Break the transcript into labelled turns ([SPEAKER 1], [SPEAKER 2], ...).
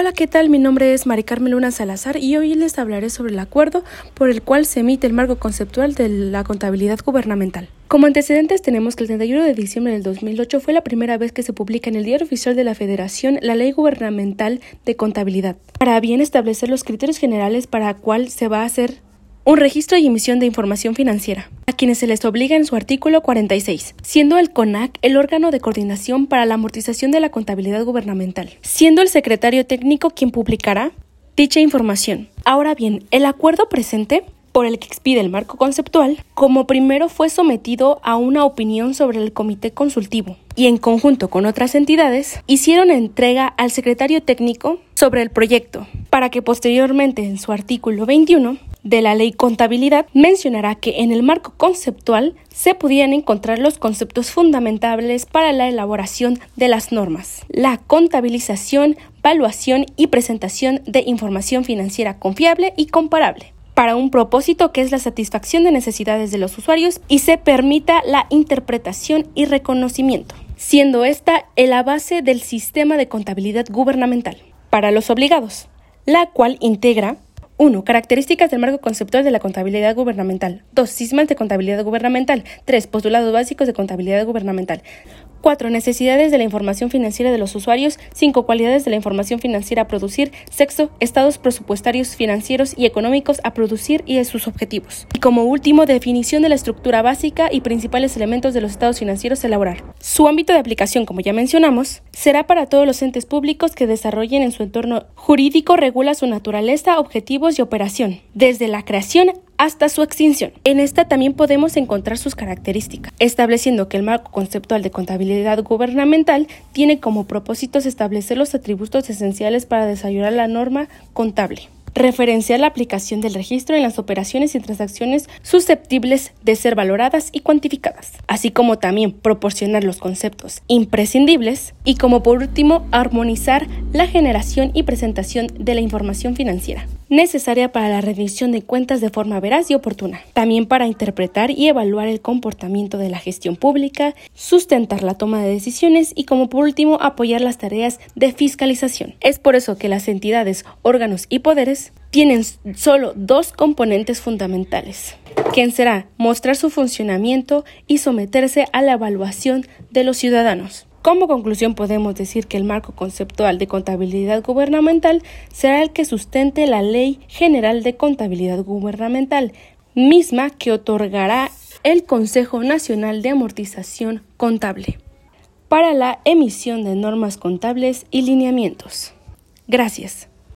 [SPEAKER 1] Hola, ¿qué tal? Mi nombre es Mari Carmen Luna Salazar y hoy les hablaré sobre el acuerdo por el cual se emite el marco conceptual de la contabilidad gubernamental. Como antecedentes tenemos que el 31 de diciembre del 2008 fue la primera vez que se publica en el Diario Oficial de la Federación la Ley Gubernamental de Contabilidad, para bien establecer los criterios generales para cuál se va a hacer un registro y emisión de información financiera, a quienes se les obliga en su artículo 46, siendo el CONAC el órgano de coordinación para la amortización de la contabilidad gubernamental, siendo el secretario técnico quien publicará dicha información. Ahora bien, el acuerdo presente por el que expide el marco conceptual, como primero fue sometido a una opinión sobre el comité consultivo y en conjunto con otras entidades hicieron entrega al secretario técnico sobre el proyecto, para que posteriormente en su artículo 21 de la ley contabilidad mencionará que en el marco conceptual se pudieran encontrar los conceptos fundamentales para la elaboración de las normas, la contabilización, valuación y presentación de información financiera confiable y comparable para un propósito que es la satisfacción de necesidades de los usuarios y se permita la interpretación y reconocimiento, siendo esta la base del sistema de contabilidad gubernamental para los obligados, la cual integra 1. Características del marco conceptual de la contabilidad gubernamental. 2. Sismas de contabilidad gubernamental. 3. Postulados básicos de contabilidad gubernamental. 4. Necesidades de la información financiera de los usuarios. 5. Cualidades de la información financiera a producir. Sexto, estados presupuestarios, financieros y económicos a producir y sus objetivos. Y como último, definición de la estructura básica y principales elementos de los estados financieros a elaborar. Su ámbito de aplicación, como ya mencionamos, será para todos los entes públicos que desarrollen en su entorno jurídico, regula su naturaleza, objetivos y operación, desde la creación hasta su extinción. En esta también podemos encontrar sus características, estableciendo que el marco conceptual de contabilidad gubernamental tiene como propósitos establecer los atributos esenciales para desarrollar la norma contable referenciar la aplicación del registro en las operaciones y transacciones susceptibles de ser valoradas y cuantificadas, así como también proporcionar los conceptos imprescindibles y como por último armonizar la generación y presentación de la información financiera necesaria para la rendición de cuentas de forma veraz y oportuna, también para interpretar y evaluar el comportamiento de la gestión pública, sustentar la toma de decisiones y como por último apoyar las tareas de fiscalización. Es por eso que las entidades, órganos y poderes tienen solo dos componentes fundamentales, quien será mostrar su funcionamiento y someterse a la evaluación de los ciudadanos. Como conclusión podemos decir que el marco conceptual de contabilidad gubernamental será el que sustente la Ley General de Contabilidad Gubernamental, misma que otorgará el Consejo Nacional de Amortización Contable para la emisión de normas contables y lineamientos. Gracias.